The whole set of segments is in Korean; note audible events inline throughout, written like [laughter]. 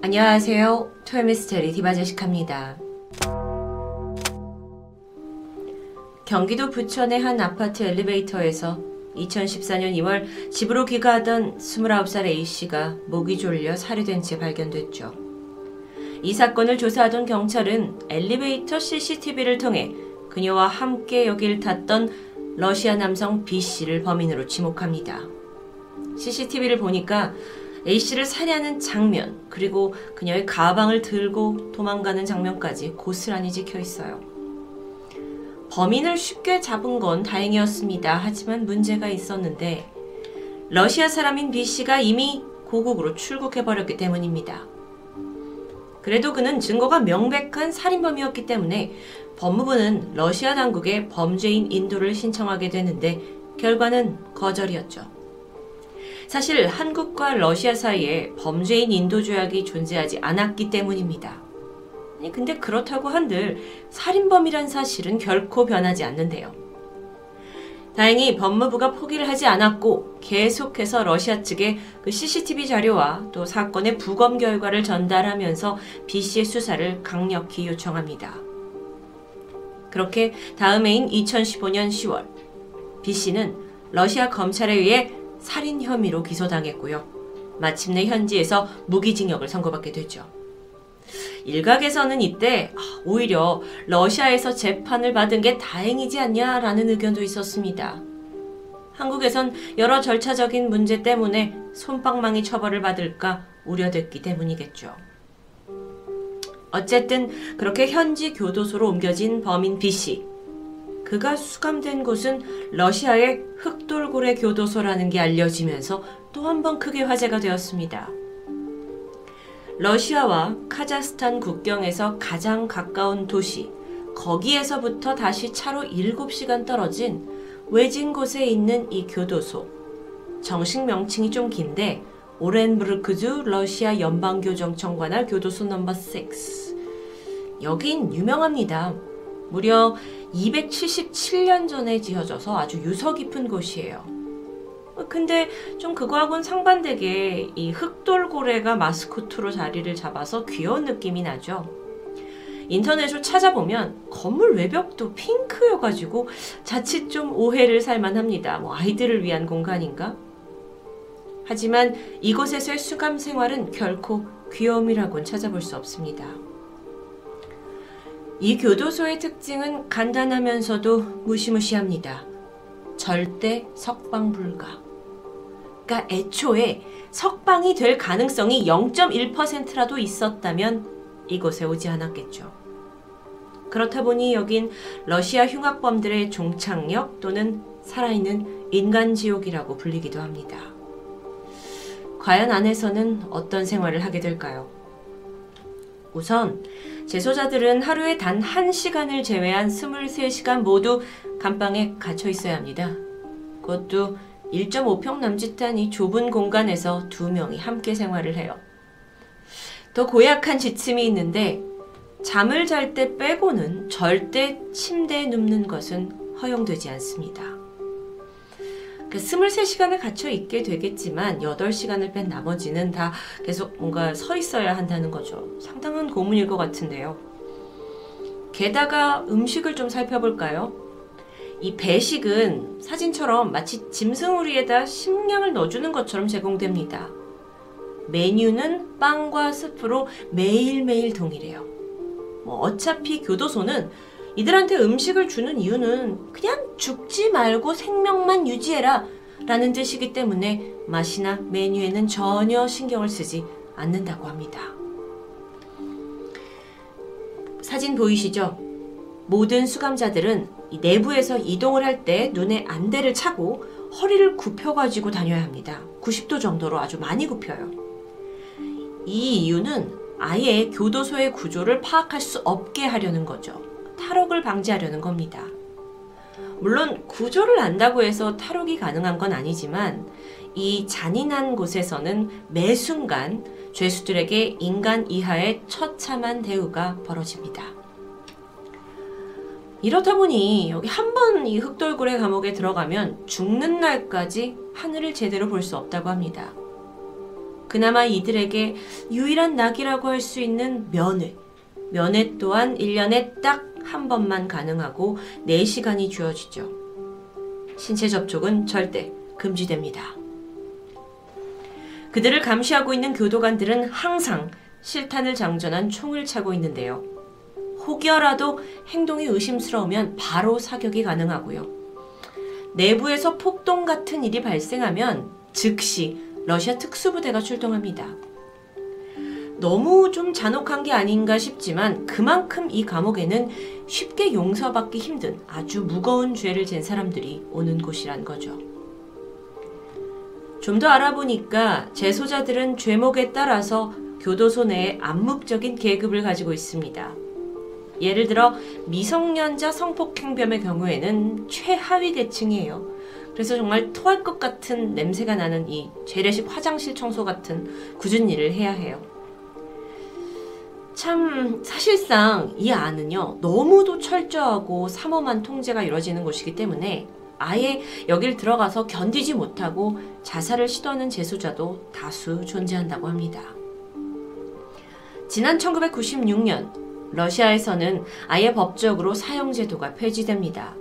안녕하세요. 토요미스테리 디바제식합니다. 경기도 부천의 한 아파트 엘리베이터에서 2014년 2월 집으로 귀가하던 29살 A씨가 목이 졸려 살해된 채 발견됐죠. 이 사건을 조사하던 경찰은 엘리베이터 CCTV를 통해 그녀와 함께 여길 탔던 러시아 남성 B씨를 범인으로 지목합니다. CCTV를 보니까 A씨를 살해하는 장면, 그리고 그녀의 가방을 들고 도망가는 장면까지 고스란히 찍혀 있어요. 범인을 쉽게 잡은 건 다행이었습니다. 하지만 문제가 있었는데, 러시아 사람인 B씨가 이미 고국으로 출국해버렸기 때문입니다. 그래도 그는 증거가 명백한 살인범이었기 때문에 법무부는 러시아 당국에 범죄인 인도를 신청하게 되는데 결과는 거절이었죠. 사실 한국과 러시아 사이에 범죄인 인도 조약이 존재하지 않았기 때문입니다. 아니, 근데 그렇다고 한들 살인범이란 사실은 결코 변하지 않는데요. 다행히 법무부가 포기를 하지 않았고 계속해서 러시아 측에 그 CCTV 자료와 또 사건의 부검 결과를 전달하면서 B 씨의 수사를 강력히 요청합니다. 그렇게 다음 해인 2015년 10월 B 씨는 러시아 검찰에 의해 살인 혐의로 기소당했고요. 마침내 현지에서 무기징역을 선고받게 되죠. 일각에서는 이때 아, 오히려 러시아에서 재판을 받은 게 다행이지 않냐라는 의견도 있었습니다. 한국에선 여러 절차적인 문제 때문에 손방망이 처벌을 받을까 우려됐기 때문이겠죠. 어쨌든 그렇게 현지 교도소로 옮겨진 범인 B씨. 그가 수감된 곳은 러시아의 흑돌고래 교도소라는 게 알려지면서 또 한 번 크게 화제가 되었습니다. 러시아와 카자흐스탄 국경에서 가장 가까운 도시, 거기에서부터 다시 차로 7시간 떨어진 외진 곳에 있는 이 교도소. 정식 명칭이 좀 긴데, 오렌부르크주 러시아 연방교정청 관할 교도소 넘버 6. 여긴 유명합니다. 무려 277년 전에 지어져서 아주 유서 깊은 곳이에요. 근데 좀 그거하고는 상반되게 이 흑돌고래가 마스코트로 자리를 잡아서 귀여운 느낌이 나죠. 인터넷으로 찾아보면 건물 외벽도 핑크여가지고 자칫 좀 오해를 살만합니다. 뭐 아이들을 위한 공간인가? 하지만 이곳에서의 수감 생활은 결코 귀여움이라고는 찾아볼 수 없습니다. 이 교도소의 특징은 간단하면서도 무시무시합니다. 절대 석방 불가. 그러니까 애초에 석방이 될 가능성이 0.1%라도 있었다면 이곳에 오지 않았겠죠. 그렇다 보니 여긴 러시아 흉악범들의 종착역 또는 살아있는 인간지옥이라고 불리기도 합니다. 과연 안에서는 어떤 생활을 하게 될까요? 우선 재소자들은 하루에 단 1시간을 제외한 23시간 모두 감방에 갇혀 있어야 합니다. 그것도 1.5평 남짓한 이 좁은 공간에서 두 명이 함께 생활을 해요. 더 고약한 지침이 있는데 잠을 잘 때 빼고는 절대 침대에 눕는 것은 허용되지 않습니다. 그 23시간을 갇혀 있게 되겠지만 8시간을 뺀 나머지는 다 계속 뭔가 서 있어야 한다는 거죠. 상당한 고문일 것 같은데요. 게다가 음식을 좀 살펴볼까요? 이 배식은 사진처럼 마치 짐승우리에다 식량을 넣어주는 것처럼 제공됩니다. 메뉴는 빵과 스프로 매일매일 동일해요. 뭐 어차피 교도소는 이들한테 음식을 주는 이유는 그냥 죽지 말고 생명만 유지해라 라는 뜻이기 때문에 맛이나 메뉴에는 전혀 신경을 쓰지 않는다고 합니다. 사진 보이시죠? 모든 수감자들은 내부에서 이동을 할 때 눈에 안대를 차고 허리를 굽혀가지고 다녀야 합니다. 90도 정도로 아주 많이 굽혀요. 이 이유는 아예 교도소의 구조를 파악할 수 없게 하려는 거죠. 탈옥을 방지하려는 겁니다. 물론 구조를 안다고 해서 탈옥이 가능한 건 아니지만 이 잔인한 곳에서는 매 순간 죄수들에게 인간 이하의 처참한 대우가 벌어집니다. 이렇다 보니 여기 한 번 이 흑돌고래 감옥에 들어가면 죽는 날까지 하늘을 제대로 볼 수 없다고 합니다. 그나마 이들에게 유일한 낙이라고 할 수 있는 면회. 면회 또한 1년에 딱한 번만 가능하고 4시간이 주어지죠. 신체 접촉은 절대 금지됩니다. 그들을 감시하고 있는 교도관들은 항상 실탄을 장전한 총을 차고 있는데요. 혹여라도 행동이 의심스러우면 바로 사격이 가능하고요. 내부에서 폭동 같은 일이 발생하면 즉시 러시아 특수부대가 출동합니다. 너무 좀 잔혹한 게 아닌가 싶지만 그만큼 이 감옥에는 쉽게 용서받기 힘든 아주 무거운 죄를 진 사람들이 오는 곳이란 거죠. 좀 더 알아보니까 재소자들은 죄목에 따라서 교도소 내에 암묵적인 계급을 가지고 있습니다. 예를 들어 미성년자 성폭행범의 경우에는 최하위 계층이에요. 그래서 정말 토할 것 같은 냄새가 나는 이 재래식 화장실 청소 같은 굳은 일을 해야 해요. 참 사실상 이 안은요 너무도 철저하고 삼엄한 통제가 이루어지는 곳이기 때문에 아예 여길 들어가서 견디지 못하고 자살을 시도하는 재수자도 다수 존재한다고 합니다. 지난 1996년 러시아에서는 아예 법적으로 사형제도가 폐지됩니다.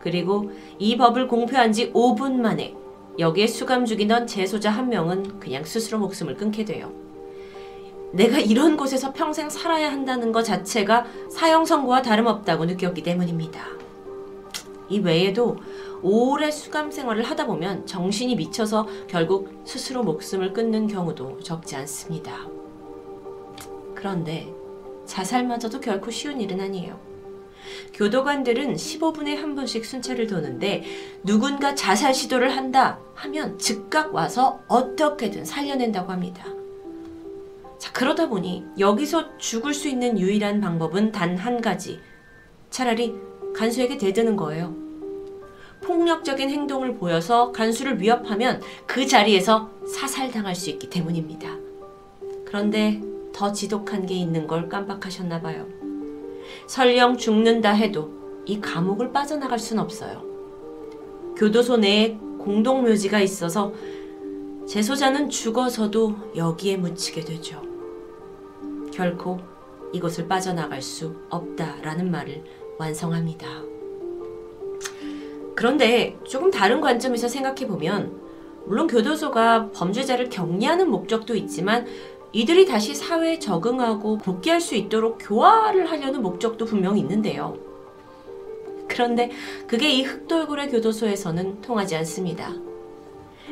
그리고 이 법을 공표한 지 5분 만에 여기에 수감 중이던 재소자 한 명은 그냥 스스로 목숨을 끊게 돼요. 내가 이런 곳에서 평생 살아야 한다는 것 자체가 사형 선고와 다름없다고 느꼈기 때문입니다. 이 외에도 오래 수감 생활을 하다 보면 정신이 미쳐서 결국 스스로 목숨을 끊는 경우도 적지 않습니다. 그런데 자살마저도 결코 쉬운 일은 아니에요. 교도관들은 15분에 한 번씩 순찰을 도는데 누군가 자살 시도를 한다 하면 즉각 와서 어떻게든 살려낸다고 합니다. 자, 그러다 보니 여기서 죽을 수 있는 유일한 방법은 단 한 가지. 차라리 간수에게 대드는 거예요. 폭력적인 행동을 보여서 간수를 위협하면 그 자리에서 사살당할 수 있기 때문입니다. 그런데 더 지독한 게 있는 걸 깜빡하셨나 봐요. 설령 죽는다 해도 이 감옥을 빠져나갈 순 없어요. 교도소 내에 공동묘지가 있어서 재소자는 죽어서도 여기에 묻히게 되죠. 결코 이곳을 빠져나갈 수 없다라는 말을 완성합니다. 그런데 조금 다른 관점에서 생각해 보면, 물론 교도소가 범죄자를 격리하는 목적도 있지만, 이들이 다시 사회에 적응하고 복귀할 수 있도록 교화를 하려는 목적도 분명히 있는데요. 그런데 그게 이 흑돌고래 교도소에서는 통하지 않습니다.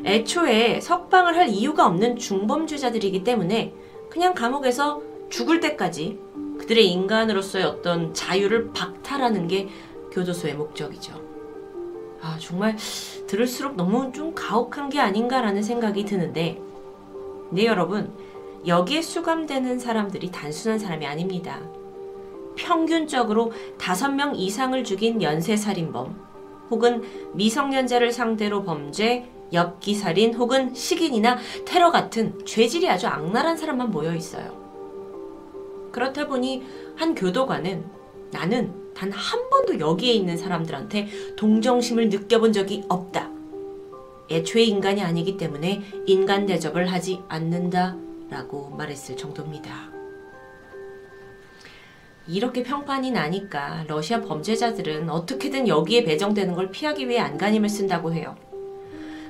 애초에 석방을 할 이유가 없는 중범죄자들이기 때문에 그냥 감옥에서 죽을 때까지 그들의 인간으로서의 어떤 자유를 박탈하는 게 교도소의 목적이죠. 아, 정말 들을수록 너무 좀 가혹한 게 아닌가라는 생각이 드는데, 네, 여러분. 여기에 수감되는 사람들이 단순한 사람이 아닙니다. 평균적으로 5명 이상을 죽인 연쇄살인범, 혹은 미성년자를 상대로 범죄, 엽기살인 혹은 식인이나 테러 같은 죄질이 아주 악랄한 사람만 모여 있어요. 그렇다 보니 한 교도관은 나는 단 한 번도 여기에 있는 사람들한테 동정심을 느껴본 적이 없다. 애초에 인간이 아니기 때문에 인간 대접을 하지 않는다. 라고 말했을 정도입니다. 이렇게 평판이 나니까 러시아 범죄자들은 어떻게든 여기에 배정되는 걸 피하기 위해 안간힘을 쓴다고 해요.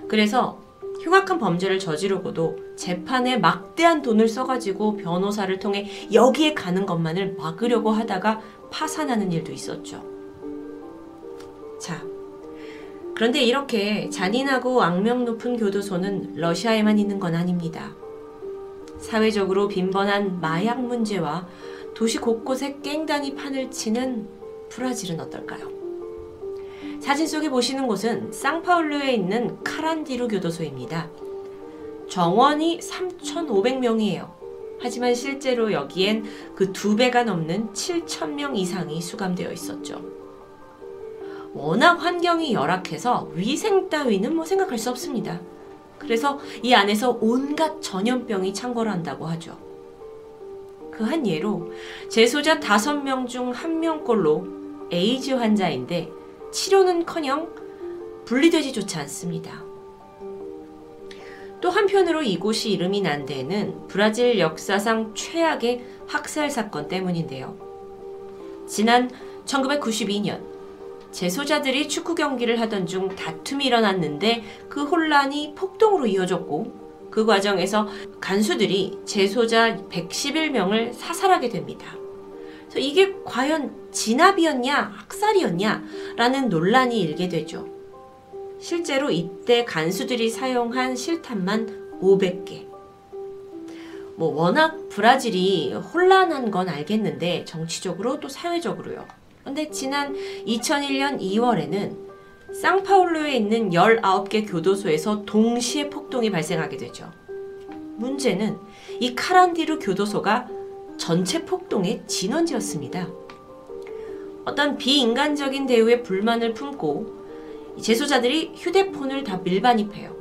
그래서 흉악한 범죄를 저지르고도 재판에 막대한 돈을 써가지고 변호사를 통해 여기에 가는 것만을 막으려고 하다가 파산하는 일도 있었죠. 자, 그런데 이렇게 잔인하고 악명 높은 교도소는 러시아에만 있는 건 아닙니다. 사회적으로 빈번한 마약 문제와 도시 곳곳에 깽단이 판을 치는 브라질은 어떨까요? 사진 속에 보시는 곳은 상파울루에 있는 카란디루 교도소입니다. 정원이 3,500명이에요. 하지만 실제로 여기엔 그 두 배가 넘는 7,000명 이상이 수감되어 있었죠. 워낙 환경이 열악해서 위생 따위는 뭐 생각할 수 없습니다. 그래서 이 안에서 온갖 전염병이 창궐한다고 하죠. 그 한 예로 재소자 5명 중 1명꼴로 에이즈 환자인데 치료는커녕 분리되지 좋지 않습니다. 또 한편으로 이곳이 이름이 난 데는 브라질 역사상 최악의 학살 사건 때문인데요. 지난 1992년 재소자들이 축구 경기를 하던 중 다툼이 일어났는데 그 혼란이 폭동으로 이어졌고 그 과정에서 간수들이 재소자 111명을 사살하게 됩니다. 그래서 이게 과연 진압이었냐, 학살이었냐, 라는 논란이 일게 되죠. 실제로 이때 간수들이 사용한 실탄만 500개. 뭐, 워낙 브라질이 혼란한 건 알겠는데, 정치적으로 또 사회적으로요. 근데 지난 2001년 2월에는 쌍파울루에 있는 19개 교도소에서 동시에 폭동이 발생하게 되죠. 문제는 이 카란디루 교도소가 전체 폭동의 진원지였습니다. 어떤 비인간적인 대우에 불만을 품고 재소자들이 휴대폰을 다 밀반입해요.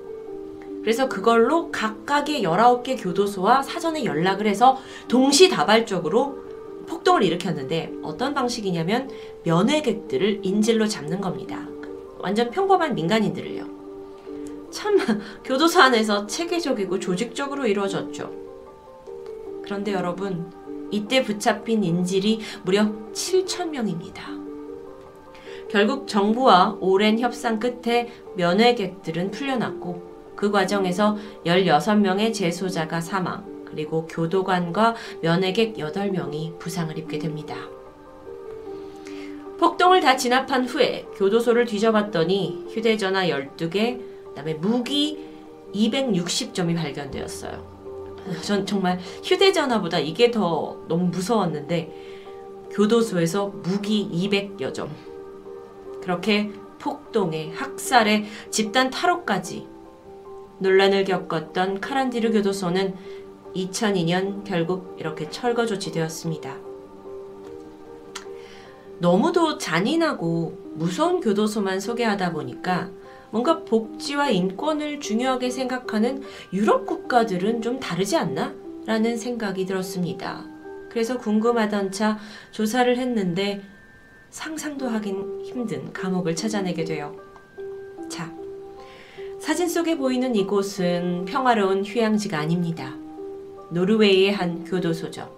그래서 그걸로 각각의 19개 교도소와 사전에 연락을 해서 동시다발적으로 폭동을 일으켰는데 어떤 방식이냐면 면회객들을 인질로 잡는 겁니다. 완전 평범한 민간인들을요. 참 [laughs] 교도소 안에서 체계적이고 조직적으로 이루어졌죠. 그런데 여러분 이때 붙잡힌 인질이 무려 7천 명입니다. 결국 정부와 오랜 협상 끝에 면회객들은 풀려났고 그 과정에서 16명의 재소자가 사망, 그리고 교도관과 면회객 8명이 부상을 입게 됩니다. 폭동을 다 진압한 후에 교도소를 뒤져봤더니 휴대전화 12개, 그다음에 무기 260점이 발견되었어요. 전 정말 휴대전화보다 이게 더 너무 무서웠는데 교도소에서 무기 200여 점. 그렇게 폭동에 학살에 집단 탈옥까지 논란을 겪었던 카란디르 교도소는 2002년 결국 이렇게 철거 조치되었습니다. 너무도 잔인하고 무서운 교도소만 소개하다 보니까 뭔가 복지와 인권을 중요하게 생각하는 유럽 국가들은 좀 다르지 않나? 라는 생각이 들었습니다. 그래서 궁금하던 차 조사를 했는데 상상도 하긴 힘든 감옥을 찾아내게 돼요. 자, 사진 속에 보이는 이곳은 평화로운 휴양지가 아닙니다. 노르웨이의 한 교도소죠.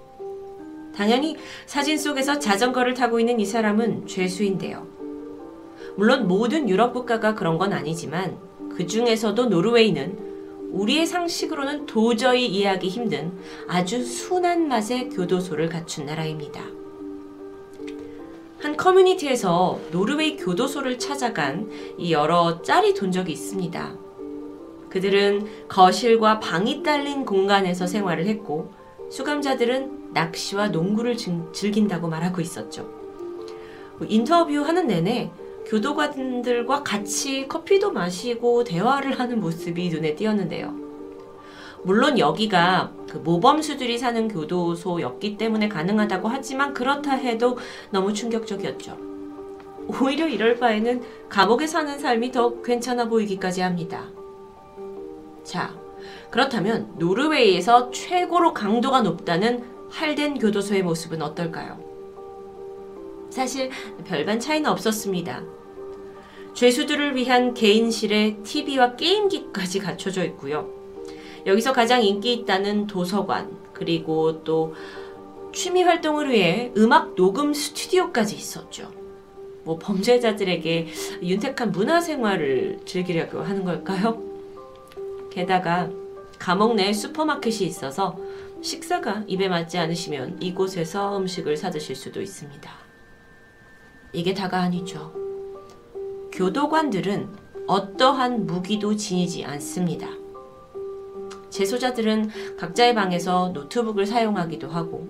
당연히 사진 속에서 자전거를 타고 있는 이 사람은 죄수인데요. 물론 모든 유럽 국가가 그런 건 아니지만 그 중에서도 노르웨이는 우리의 상식으로는 도저히 이해하기 힘든 아주 순한 맛의 교도소를 갖춘 나라입니다. 한 커뮤니티에서 노르웨이 교도소를 찾아간 이 여러 짤이 돈 적이 있습니다. 그들은 거실과 방이 딸린 공간에서 생활을 했고 수감자들은 낚시와 농구를 즐긴다고 말하고 있었죠. 인터뷰하는 내내 교도관들과 같이 커피도 마시고 대화를 하는 모습이 눈에 띄었는데요. 물론 여기가 그 모범수들이 사는 교도소였기 때문에 가능하다고 하지만 그렇다 해도 너무 충격적이었죠. 오히려 이럴 바에는 감옥에 사는 삶이 더 괜찮아 보이기까지 합니다. 자, 그렇다면 노르웨이에서 최고로 강도가 높다는 할덴 교도소의 모습은 어떨까요? 사실 별반 차이는 없었습니다. 죄수들을 위한 개인실에 TV와 게임기까지 갖춰져 있고요. 여기서 가장 인기 있다는 도서관, 그리고 또 취미 활동을 위해 음악 녹음 스튜디오까지 있었죠. 뭐 범죄자들에게 윤택한 문화 생활을 즐기려고 하는 걸까요? 게다가 감옥 내에 슈퍼마켓이 있어서 식사가 입에 맞지 않으시면 이곳에서 음식을 사 드실 수도 있습니다. 이게 다가 아니죠. 교도관들은 어떠한 무기도 지니지 않습니다. 재소자들은 각자의 방에서 노트북을 사용하기도 하고,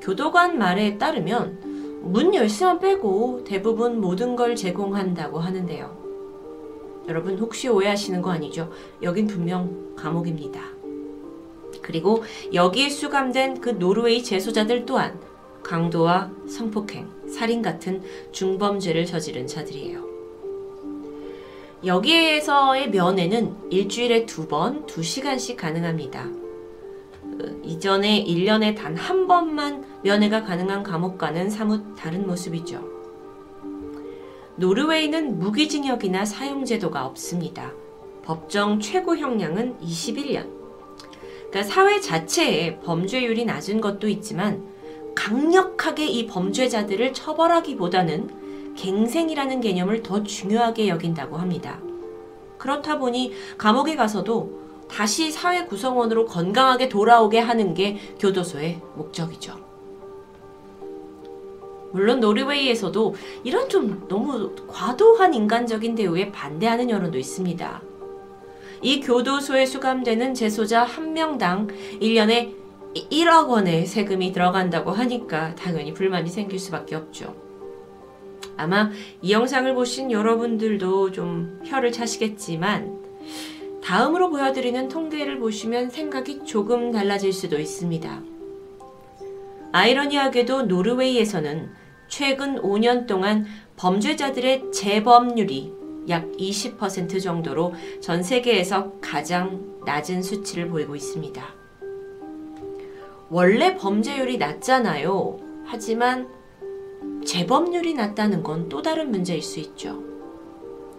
교도관 말에 따르면 문 열쇠만 빼고 대부분 모든 걸 제공한다고 하는데요. 여러분 혹시 오해하시는 거 아니죠? 여긴 분명 감옥입니다. 그리고 여기에 수감된 그 노르웨이 재소자들 또한 강도와 성폭행, 살인 같은 중범죄를 저지른 자들이에요. 여기에서의 면회는 일주일에 두 번, 두 시간씩 가능합니다. 어, 이전에 1년에 단 한 번만 면회가 가능한 감옥과는 사뭇 다른 모습이죠. 노르웨이는 무기징역이나 사용제도가 없습니다. 법정 최고 형량은 21년. 그러니까 사회 자체에 범죄율이 낮은 것도 있지만 강력하게 이 범죄자들을 처벌하기보다는 갱생이라는 개념을 더 중요하게 여긴다고 합니다. 그렇다 보니 감옥에 가서도 다시 사회 구성원으로 건강하게 돌아오게 하는 게 교도소의 목적이죠. 물론 노르웨이에서도 이런 좀 너무 과도한 인간적인 대우에 반대하는 여론도 있습니다. 이 교도소에 수감되는 재소자 한 명당 1년에 1억 원의 세금이 들어간다고 하니까 당연히 불만이 생길 수밖에 없죠. 아마 이 영상을 보신 여러분들도 좀 혀를 차시겠지만 다음으로 보여드리는 통계를 보시면 생각이 조금 달라질 수도 있습니다. 아이러니하게도 노르웨이에서는 최근 5년 동안 범죄자들의 재범률이 약 20% 정도로 전 세계에서 가장 낮은 수치를 보이고 있습니다. 원래 범죄율이 낮잖아요. 하지만 재범률이 낮다는 건 또 다른 문제일 수 있죠.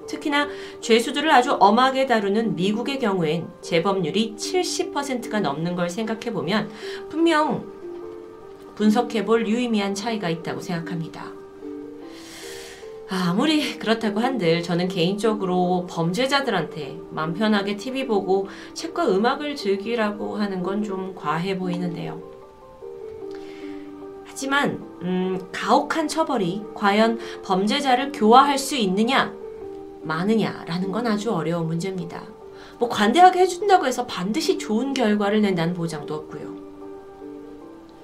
특히나 죄수들을 아주 엄하게 다루는 미국의 경우엔 재범률이 70%가 넘는 걸 생각해 보면 분명 분석해 볼 유의미한 차이가 있다고 생각합니다. 아무리 그렇다고 한들 저는 개인적으로 범죄자들한테 맘 편하게 TV 보고 책과 음악을 즐기라고 하는 건 좀 과해 보이는데요. 하지만 음, 가혹한 처벌이 과연 범죄자를 교화할 수 있느냐 많으냐라는 건 아주 어려운 문제입니다. 뭐 관대하게 해준다고 해서 반드시 좋은 결과를 낸다는 보장도 없고요.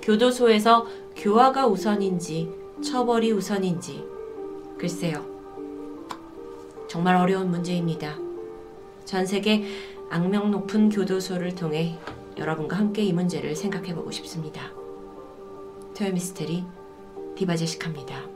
교도소에서 교화가 우선인지 처벌이 우선인지 글쎄요. 정말 어려운 문제입니다. 전 세계 악명 높은 교도소를 통해 여러분과 함께 이 문제를 생각해 보고 싶습니다. 토요미스테리 디바제시카입니다.